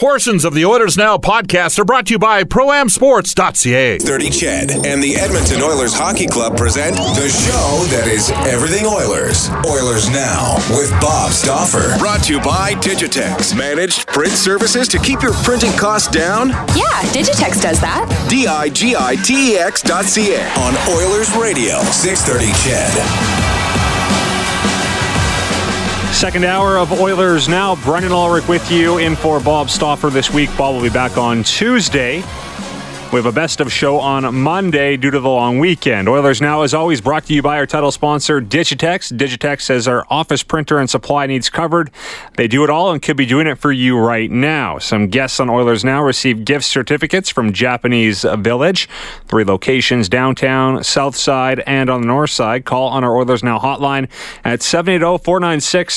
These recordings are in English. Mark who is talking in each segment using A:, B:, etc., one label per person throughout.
A: Portions of the Oilers Now podcast are brought to you by ProAmSports.ca.
B: 30 CHED and the Edmonton Oilers Hockey Club present the show that is everything Oilers. Oilers Now with Bob Stauffer. Brought to you by Digitex. Managed print services to keep your printing costs down?
C: Yeah, Digitex does that.
B: D-I-G-I-T-E-X dot C-A on Oilers Radio. 630 Ched.
D: Second hour of Oilers now. Brendan Ulrich with you in for Bob Stauffer this week. Bob will be back on Tuesday. We have a best of show on Monday due to the long weekend. Oilers Now, as always, brought to you by our title sponsor, Digitex. Digitex says our office printer and supply needs covered. They do it all and could be doing it for you right now. Some guests on Oilers Now receive gift certificates from Japanese Village. Three locations downtown, south side, and on the north side. Call on our Oilers Now hotline at 780 496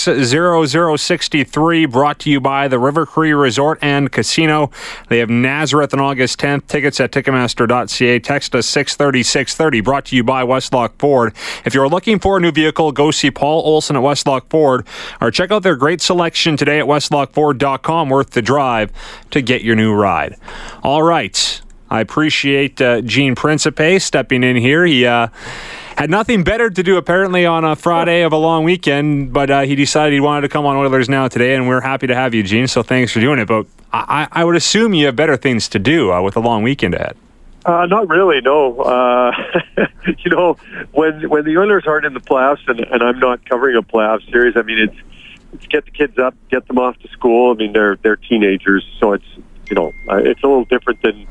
D: 0063. Brought to you by the River Cree Resort and Casino. They have Nazareth on August 10th. Tickets at Ticketmaster.ca. Text us 630 630. Brought to you by Westlock Ford. If you're looking for a new vehicle, go see Paul Olson at Westlock Ford or check out their great selection today at westlockford.com. Worth the drive to get your new ride. All right. I appreciate uh, Gene Principe stepping in here. He uh, had nothing better to do apparently on a Friday of a long weekend, but uh, he decided he wanted to come on Oilers Now today, and we're happy to have you, Gene. So thanks for doing it. But I, I would assume you have better things to do uh, with a long weekend ahead.
E: Uh, not really, no. Uh, you know, when when the Oilers aren't in the playoffs, and, and I'm not covering a playoff series, I mean, it's it's get the kids up, get them off to school. I mean, they're they're teenagers, so it's you know, uh, it's a little different than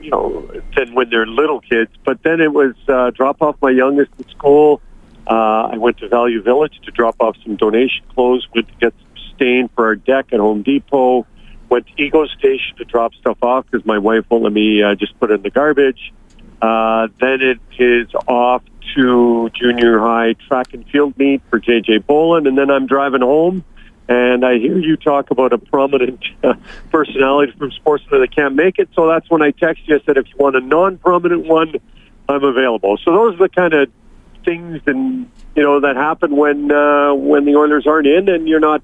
E: you know than when they're little kids. But then it was uh, drop off my youngest at school. Uh, I went to Value Village to drop off some donation clothes. Went to get some stain for our deck at Home Depot went to Eco Station to drop stuff off because my wife won't let me uh, just put it in the garbage. Uh, then it is off to junior high track and field meet for JJ Bowlen, and then I'm driving home. And I hear you talk about a prominent uh, personality from Sportsnet that can't make it. So that's when I text you. I said, if you want a non-prominent one, I'm available. So those are the kind of things and you know that happen when uh, when the Oilers aren't in and you're not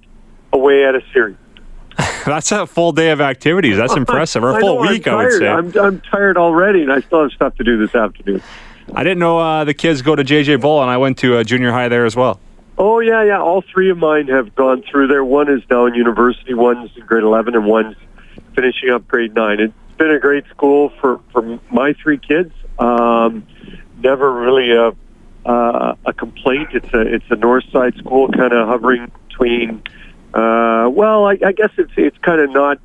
E: away at a series.
D: That's a full day of activities. That's impressive. Or a full
E: know,
D: week,
E: I'm
D: would say.
E: I'm, I'm tired already, and I still have stuff to do this afternoon.
D: I didn't know uh, the kids go to JJ Bull, and I went to uh, junior high there as well.
E: Oh yeah, yeah. All three of mine have gone through there. One is now in university. One's in grade eleven, and one's finishing up grade nine. It's been a great school for for my three kids. Um, never really a uh, a complaint. It's a it's a north side school, kind of hovering between. Uh, well, I, I guess it's it's kind of not.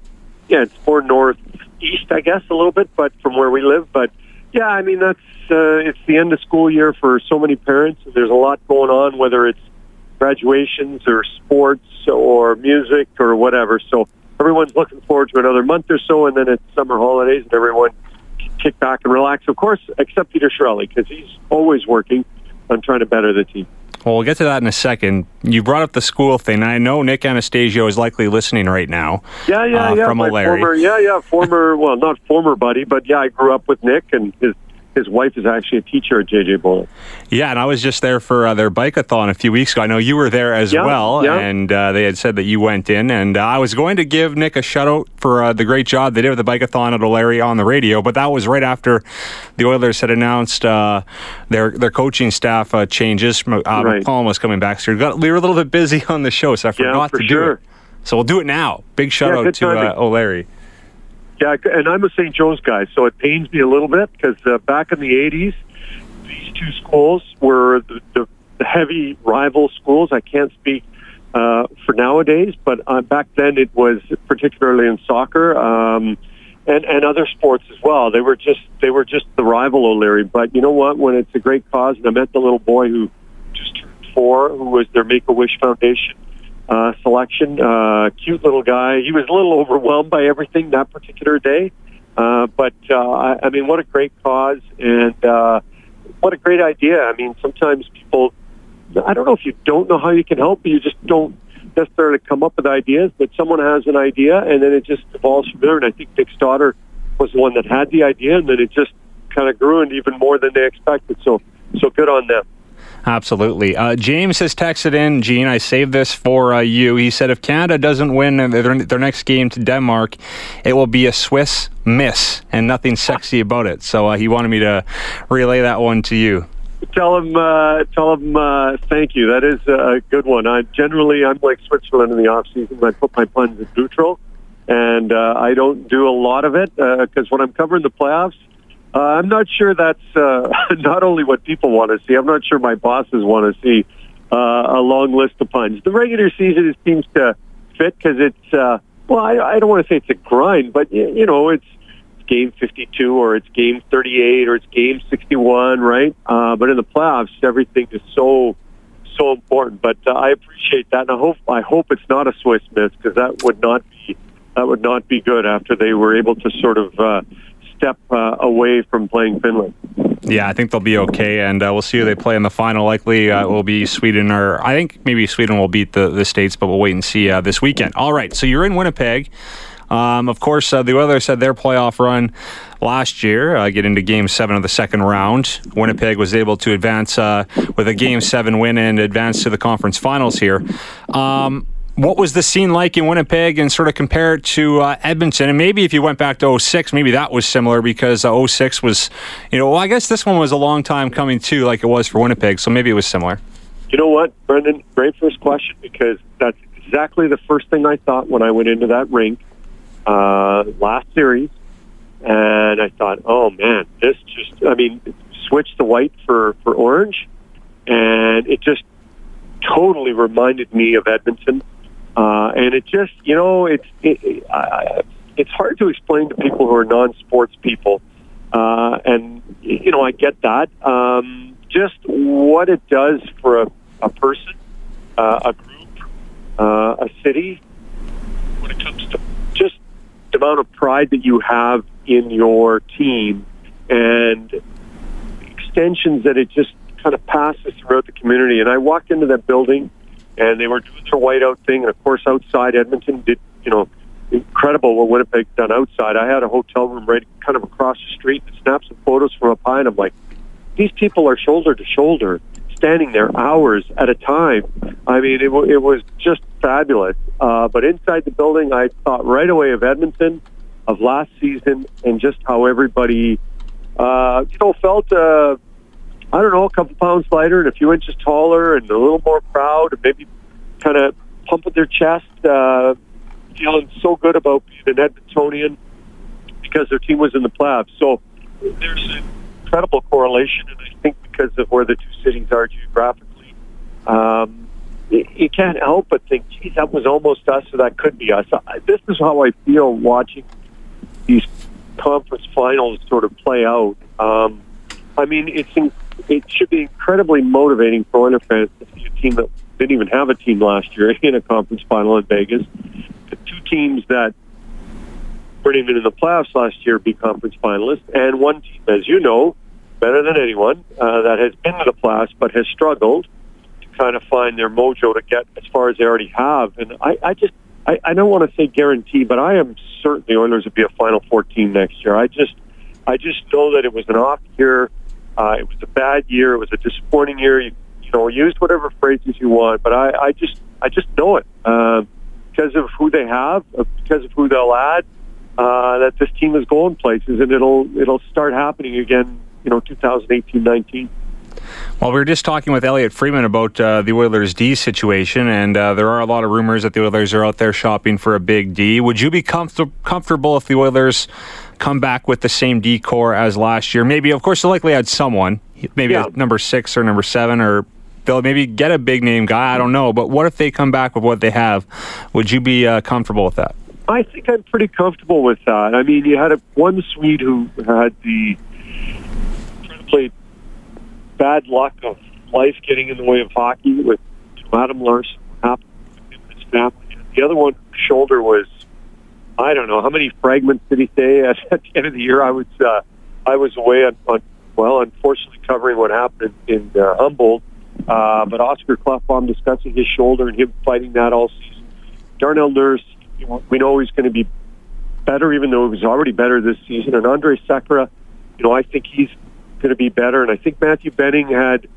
E: Yeah, it's more northeast, I guess, a little bit, but from where we live. But yeah, I mean that's uh, it's the end of school year for so many parents. There's a lot going on, whether it's graduations or sports or music or whatever. So everyone's looking forward to another month or so, and then it's summer holidays, and everyone can kick back and relax. Of course, except Peter Chiarelli because he's always working on trying to better the team.
D: Well, we'll get to that in a second. You brought up the school thing. I know Nick Anastasio is likely listening right now.
E: Yeah, yeah,
D: uh,
E: yeah.
D: From
E: my former, yeah, yeah, former. well, not former buddy, but yeah, I grew up with Nick and his his wife is actually a teacher at JJ Bowlen.
D: Yeah, and I was just there for uh, their bikeathon a few weeks ago. I know you were there as
E: Yeah,
D: well,
E: yeah.
D: and uh, they had said that you went in. And uh, I was going to give Nick a shout out for uh, the great job they did with the bikeathon at O'Leary on the radio, but that was right after the Oilers had announced uh, their their coaching staff uh, changes. Uh,
E: Right.
D: McCollum was coming back, so we, got, we were a little bit busy on the show, so I
E: Yeah,
D: forgot
E: for
D: to do it. So we'll do it now. Big shout out to uh. O'Leary.
E: Yeah, and I'm a St. Joe's guy, so it pains me a little bit because uh, back in the '80s, these two schools were the, the, the heavy rival schools. I can't speak uh, for nowadays, but uh, back then it was particularly in soccer um, and and other sports as well. They were just they were just the rival O'Leary. But you know what? When it's a great cause, and I met the little boy who just turned four, who was their Make a Wish Foundation uh, selection. Uh, cute little guy. He was a little overwhelmed by everything that particular day. Uh, but uh, I, mean, what a great cause and uh, what a great idea. I mean, sometimes people, I don't know if you don't know how you can help, but you just don't necessarily come up with ideas. But someone has an idea, and then it just evolves from there. And I think Dick's daughter was the one that had the idea, and then it just kind of grew and even more than they expected. So, so good on them.
D: Absolutely. Uh, James has texted in, Gene, I saved this for uh, you. He said if Canada doesn't win their, their next game to Denmark, it will be a Swiss miss and nothing sexy about it. So uh, he wanted me to relay that one to you.
E: Tell him, uh, tell him, uh, thank you. That is a good one. I generally, I'm like Switzerland in the off season. I put my puns in neutral, and uh, I don't do a lot of it because when I'm covering the playoffs, uh, I'm not sure that's uh, not only what people want to see. I'm not sure my bosses want to see uh, a long list of puns. The regular season seems to fit because it's uh, well, I, I don't want to say it's a grind, but you know, it's game 52 or it's game 38 or it's game 61, right? Uh, but in the playoffs, everything is so so important. But uh, I appreciate that, and I hope I hope it's not a Swiss miss because that would not be that would not be good after they were able to sort of uh, step uh, away from playing Finland.
D: Yeah, I think they'll be okay, and uh, we'll see who they play in the final. Likely uh, will be Sweden, or I think maybe Sweden will beat the, the States, but we'll wait and see uh, this weekend. All right, so you're in Winnipeg. Um, of course, uh, the Oilers had their playoff run last year, uh, get into Game Seven of the second round. Winnipeg was able to advance uh, with a Game Seven win and advance to the conference finals here. Um, what was the scene like in Winnipeg and sort of compare it to uh, Edmonton? And maybe if you went back to 06, maybe that was similar because uh, 06 was, you know, well, I guess this one was a long time coming too, like it was for Winnipeg. So maybe it was similar.
E: You know what, Brendan? Great first question because that's exactly the first thing I thought when I went into that rink uh, last series, and I thought, oh man, this just, I mean, switch the white for for orange, and it just totally reminded me of Edmonton. Uh, and it just, you know, it's it, I, it's hard to explain to people who are non-sports people, uh, and you know, I get that. Um, just what it does for a, a person, uh, a group, uh, a city, when it comes to just the amount of pride that you have in your team and extensions that it just kind of passes throughout the community. And I walked into that building, and they were doing their whiteout thing, and of course, outside Edmonton did you know incredible what Winnipeg done outside. I had a hotel room right kind of across the street and snapped some photos from up high, and I'm like, these people are shoulder to shoulder, standing there hours at a time. I mean, it, w- it was just fabulous. Uh, but inside the building, I thought right away of Edmonton, of last season, and just how everybody, uh, you know, felt. Uh, I don't know, a couple pounds lighter and a few inches taller and a little more proud and maybe kind of pumping their chest, uh, feeling so good about being an Edmontonian because their team was in the playoffs. So there's an incredible correlation, and I think because of where the two cities are geographically, um, you, can't help but think, geez, that was almost us, or that could be us. I, this is how I feel watching these conference finals sort of play out. Um, I mean, it's it should be incredibly motivating for Oilers fans to see a team that didn't even have a team last year in a conference final in Vegas. The two teams that weren't even in the playoffs last year be conference finalists, and one team, as you know, better than anyone, uh, that has been to the playoffs but has struggled to kind of find their mojo to get as far as they already have. And I, I just, I, I don't want to say guarantee, but I am certain the Oilers will be a Final Four team next year. I just, I just know that it was an off year. Uh, it was a bad year. It was a disappointing year. You, you know, use whatever phrases you want, but I, I just, I just know it uh, because of who they have, uh, because of who they'll add. Uh, that this team is going places, and it'll it'll start happening again. You know, 2018-19.
D: Well, we were just talking with Elliot Friedman about uh, the Oilers' D situation, and uh, there are a lot of rumors that the Oilers are out there shopping for a big D. Would you be comfort- comfortable if the Oilers come back with the same decor as last year? Maybe, of course, they'll likely add someone, maybe
E: Yeah.
D: number six or number seven, or they'll maybe get a big name guy. I don't know. But what if they come back with what they have? Would you be uh, comfortable with that?
E: I think I'm pretty comfortable with that. I mean, you had a, one Swede who had the played bad luck of life getting in the way of hockey with Adam Larsson happened with him and his family. And the other one shoulder was I don't know how many fragments did he say at, at the end of the year. I was uh, I was away on, on well, unfortunately covering what happened in, in uh, Humboldt. Uh, but Oscar Klefbom discussing his shoulder and him fighting that all season. Darnell Nurse, we know he's going to be better, even though he was already better this season. And Andre Sekera, you know, I think he's going to be better. And I think Matthew Benning had,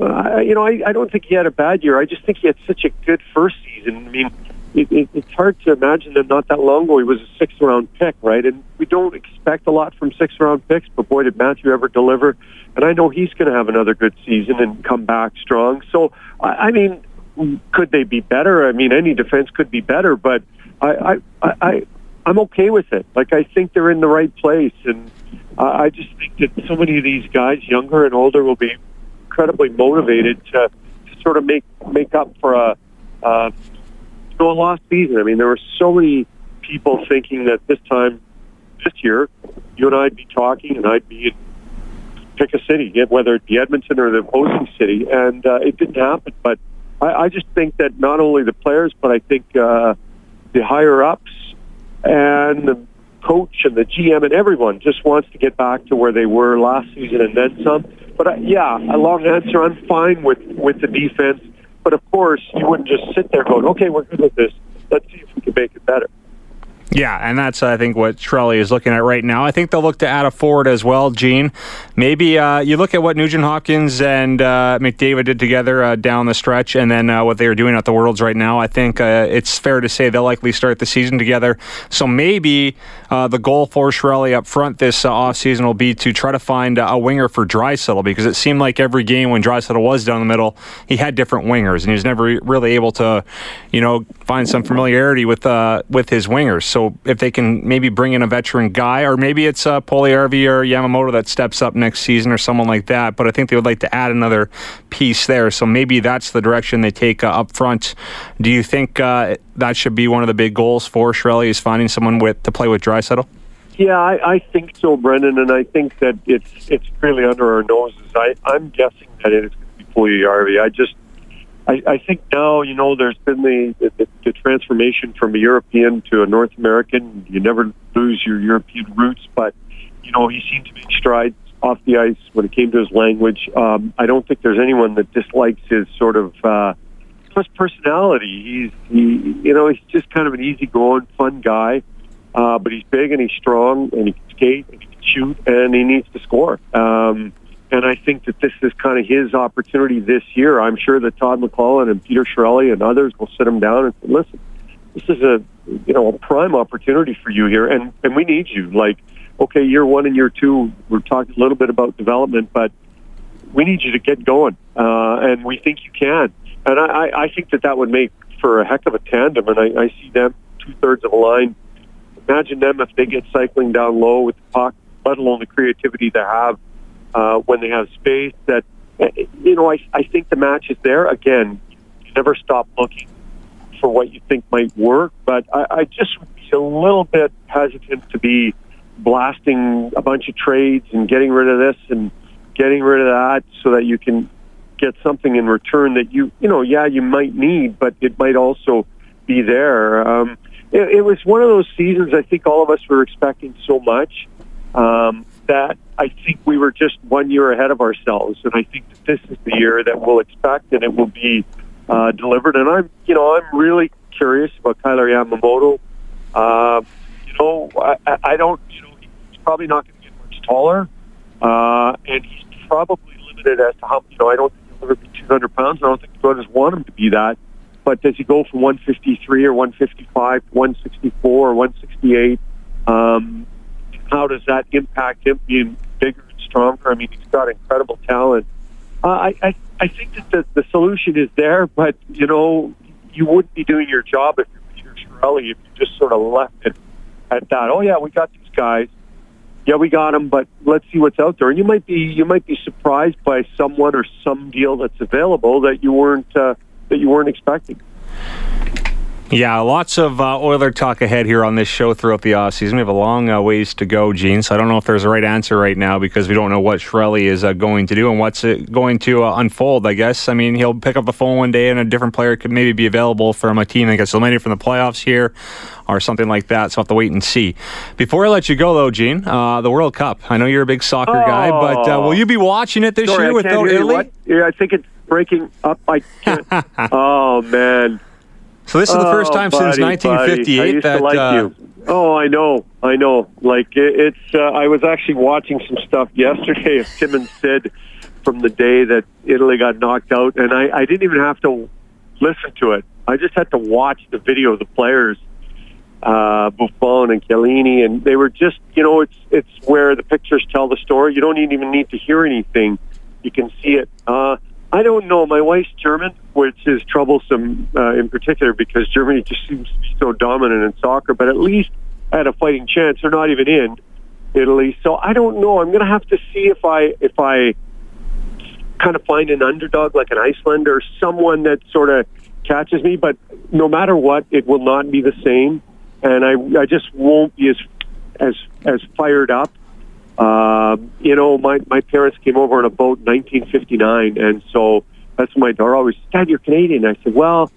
E: uh, you know, I, I don't think he had a bad year. I just think he had such a good first season. I mean, it, it, it's hard to imagine that not that long ago he was a sixth round pick, right? And we don't expect a lot from sixth round picks, but boy, did Matthew ever deliver. And I know he's going to have another good season and come back strong. So, I, I mean, could they be better? I mean, any defense could be better, but I, I, I, I'm okay with it. Like, I think they're in the right place. And uh, I just think that so many of these guys, younger and older, will be incredibly motivated to, to sort of make, make up for a, uh, know, a lost season. I mean, there were so many people thinking that this time, this year, you and I'd be talking and I'd be pick a city, whether it be Edmonton or the opposing city, and uh, it didn't happen. But I, I just think that not only the players, but I think uh, the higher ups and the coach and the GM and everyone just wants to get back to where they were last season and then some. But uh, yeah, a long answer. I'm fine with with the defense, but of course you wouldn't just sit there going, "Okay, we're good with this. Let's see if we can make it better."
D: Yeah, and that's I think what Trelli is looking at right now. I think they'll look to add a forward as well, Gene. Maybe uh, you look at what Nugent Hopkins and uh, McDavid did together uh, down the stretch, and then uh, what they are doing at the Worlds right now. I think uh, it's fair to say they'll likely start the season together. So maybe uh, the goal for Chiarelli up front this uh, offseason will be to try to find a winger for Draisaitl because it seemed like every game when Draisaitl was down the middle, he had different wingers, and he was never really able to, you know, find some familiarity with uh, with his wingers. So if they can maybe bring in a veteran guy, or maybe it's uh, Puljujarvi or Yamamoto that steps up next season, or someone like that. But I think they would like to add another piece there. So maybe that's the direction they take uh, up front. Do you think uh, that should be one of the big goals for Chiarelli is finding someone with to play with Draisaitl?
E: Yeah, I, I think so, Brendan, and I think that it's it's really under our noses. I, I'm guessing that it is going to be Puljujarvi. I just I, I think now, you know, there's been the, the, the transformation from a European to a North American. You never lose your European roots, but, you know, he seemed to make strides off the ice when it came to his language. Um, I don't think there's anyone that dislikes his sort of, uh, plus personality. He's, he, you know, he's just kind of an easygoing, fun guy. Uh, but he's big and he's strong and he can skate and he can shoot and he needs to score. Um, and I think that this is kind of his opportunity this year. I'm sure that Todd McLellan and Peter Chiarelli and others will sit him down and say, listen, this is a, you know, a prime opportunity for you here. And, and we need you. Like, okay, year one and year two, we're talking a little bit about development, but we need you to get going. Uh, and we think you can. And I, I think that that would make for a heck of a tandem. And I, I see them two thirds of a line. Imagine them if they get cycling down low with the puck, let alone the creativity they have uh, when they have space. That you know, I, I think the match is there. Again, you never stop looking for what you think might work, but I, I just would be a little bit hesitant to be blasting a bunch of trades and getting rid of this and getting rid of that so that you can get something in return that you you know yeah you might need, but it might also be there. Um, it, it was one of those seasons. I think all of us were expecting so much. Um, that I think we were just one year ahead of ourselves, and I think that this is the year that we'll expect, and it will be uh, delivered. And I'm, you know, I'm really curious about Kailer Yamamoto. Uh, you know, I, I don't, you know, he's probably not going to get much taller, uh, and he's probably limited as to how. You know, I don't think he'll ever be 200 pounds. I don't think the Oilers want him to be that. But does he go from 153 or 155 to 164 or 168? Um, how does that impact him being bigger and stronger? I mean, he's got incredible talent. Uh, I, I I think that the, the solution is there, but you know, you wouldn't be doing your job if you're Peter Chiarelli if you just sort of left it at that. Oh yeah, we got these guys. Yeah, we got them, but let's see what's out there. And you might be you might be surprised by someone or some deal that's available that you weren't uh, that you weren't expecting.
D: Yeah, lots of uh, Oiler talk ahead here on this show throughout the offseason. We have a long uh, ways to go, Gene, so I don't know if there's a right answer right now because we don't know what Chiarelli is uh, going to do and what's it going to uh, unfold, I guess. I mean, he'll pick up the phone one day and a different player could maybe be available from a team that gets eliminated from the playoffs here or something like that, so I'll have to wait and see. Before I let you go, though, Gene, uh, the World Cup. I know you're a big soccer
E: oh.
D: guy, but uh, will you be watching it this
E: Sorry,
D: year without Italy?
E: Yeah, I think it's breaking up. I can't. oh, man.
D: So this is the first time
E: oh,
D: since
E: buddy,
D: 1958.
E: I used
D: that.
E: to like
D: uh,
E: you. Oh, I know, I know. Like it, it's. Uh, I was actually watching some stuff yesterday of Tim and Sid from the day that Italy got knocked out, and I, I didn't even have to listen to it. I just had to watch the video of the players, uh, Buffon and Chiellini, and they were just. You know, it's it's where the pictures tell the story. You don't even need to hear anything. You can see it. Uh, I don't know. My wife's German, which is troublesome uh, in particular because Germany just seems to be so dominant in soccer. But at least I had a fighting chance. They're not even in Italy, so I don't know. I'm going to have to see if I if I kind of find an underdog like an Iceland or someone that sort of catches me. But no matter what, it will not be the same, and I I just won't be as as as fired up. Uh, you know, my my parents came over on a boat in 1959, and so that's my daughter always, Dad, you're Canadian. I said, Well,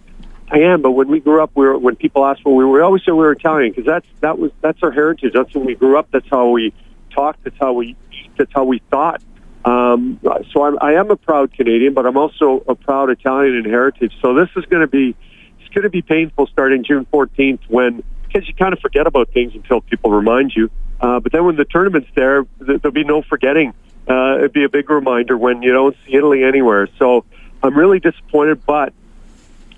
E: I am, but when we grew up, we were when people asked where we were, we always said we were Italian because that's that was that's our heritage. That's when we grew up. That's how we talked. That's how we that's how we thought. Um, so I'm, I am a proud Canadian, but I'm also a proud Italian in heritage. So this is going to be it's going to be painful starting June 14th when because you kind of forget about things until people remind you. Uh, but then when the tournament's there, th- there'll be no forgetting. Uh, it'd be a big reminder when you don't see Italy anywhere. So I'm really disappointed, but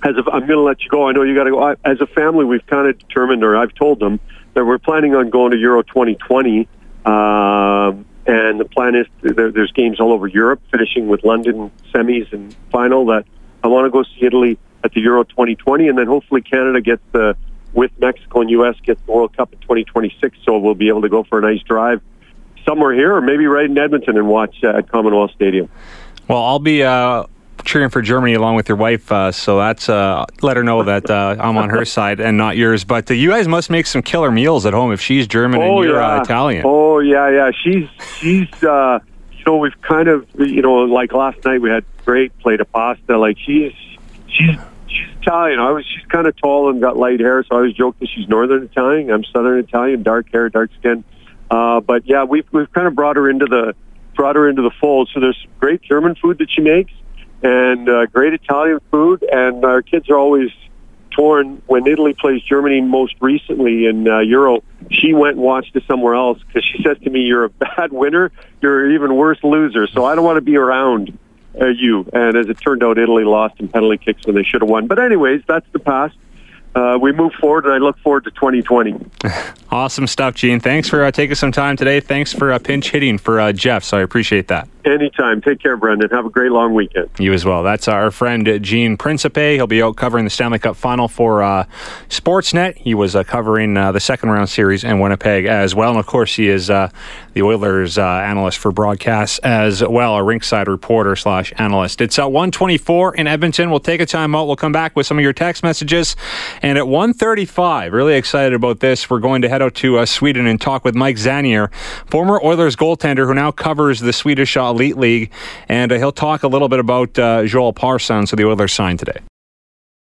E: as I'm going to let you go. I know you got to go. I, as a family, we've kind of determined, or I've told them, that we're planning on going to Euro 2020. Um, and the plan is there, there's games all over Europe, finishing with London semis and final. That I want to go see Italy at the Euro 2020, and then hopefully Canada gets the with Mexico and U.S. gets the World Cup in 2026. So we'll be able to go for a nice drive somewhere here, or maybe right in Edmonton and watch uh, at Commonwealth Stadium.
D: Well, I'll be uh, cheering for Germany along with your wife, uh, so that's uh, let her know that uh, I'm on her side and not yours. But uh, you guys must make some killer meals at home if she's German
E: oh,
D: and you're
E: yeah.
D: Italian.
E: Oh yeah, yeah. She's she's. you know, we've kind of you know like last night we had great plate of pasta. Like she's she's Italian. I was she's kind of tall and got light hair, so I always joke that she's Northern Italian. I'm Southern Italian, dark hair, dark skin. Uh, but yeah, we've we've kind of brought her into the brought her into the fold. So there's great German food that she makes, and uh, great Italian food, and our kids are always torn when Italy plays Germany most recently in uh, Euro. She went and watched it somewhere else because she says to me, "You're a bad winner. You're an even worse loser. So I don't want to be around." Uh, you. And as it turned out, Italy lost in penalty kicks when they should have won. But anyways, that's the past. Uh, we move forward, and I look forward to 2020.
D: awesome stuff, Gene. Thanks for uh, taking some time today. Thanks for uh, pinch hitting for uh, Jeff. So I appreciate that.
E: Anytime. Take care, Brendan. Have a great long weekend.
D: You as well. That's our friend uh, Gene Principe. He'll be out covering the Stanley Cup final for uh, Sportsnet. He was uh, covering uh, the second round series in Winnipeg as well. And of course, he is uh, the Oilers uh, analyst for broadcasts as well, a rinkside reporter slash analyst. It's at 124 in Edmonton. We'll take a time out. We'll come back with some of your text messages. And at 135, really excited about this, we're going to head out to Sweden and talk with Mike Zanier, former Oilers goaltender who now covers the Swedish Elite League. And uh, he'll talk a little bit about uh, Joel Persson, who the Oilers signed today.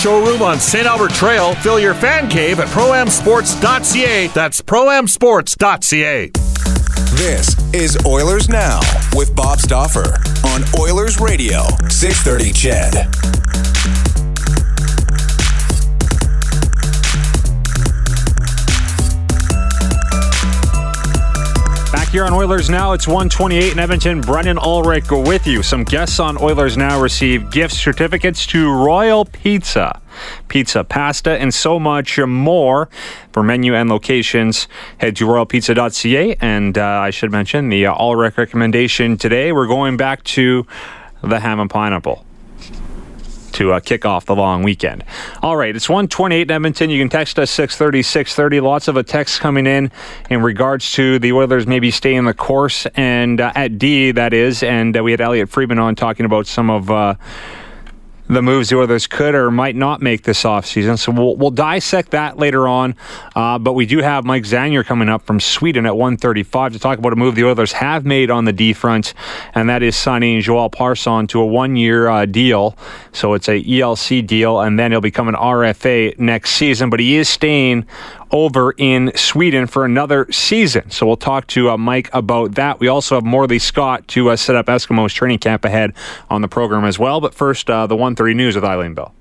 A: showroom on St. Albert Trail. Fill your fan cave at proamsports.ca. That's proamsports.ca.
B: This is Oilers Now with Bob Stauffer on Oilers Radio, 630 CHED.
D: Here on Oilers Now, it's 128 in Edmonton. Brendan Ulrich with you. Some guests on Oilers Now receive gift certificates to Royal Pizza. Pizza, pasta, and so much more. For menu and locations, head to royalpizza.ca. And uh, I should mention the uh, Ulrich recommendation today. We're going back to the ham and pineapple to uh, kick off the long weekend. All right, it's 128 in Edmonton. You can text us 630 630. Lots of a text coming in in regards to the Oilers maybe staying the course and uh, at D, that is. And uh, we had Elliot Friedman on talking about some of. The moves the Oilers could or might not make this offseason. So we'll, we'll dissect that later on. Uh, but we do have Mike Zanier coming up from Sweden at 135 to talk about a move the Oilers have made on the D front, and that is signing Joel Persson to a one-year uh, deal. So it's a ELC deal, and then he'll become an RFA next season. But he is staying over in Sweden for another season. So we'll talk to uh, Mike about that. We also have Morley Scott to uh, set up Eskimos training camp ahead on the program as well. But first, uh, the 130 News with Eileen Bell.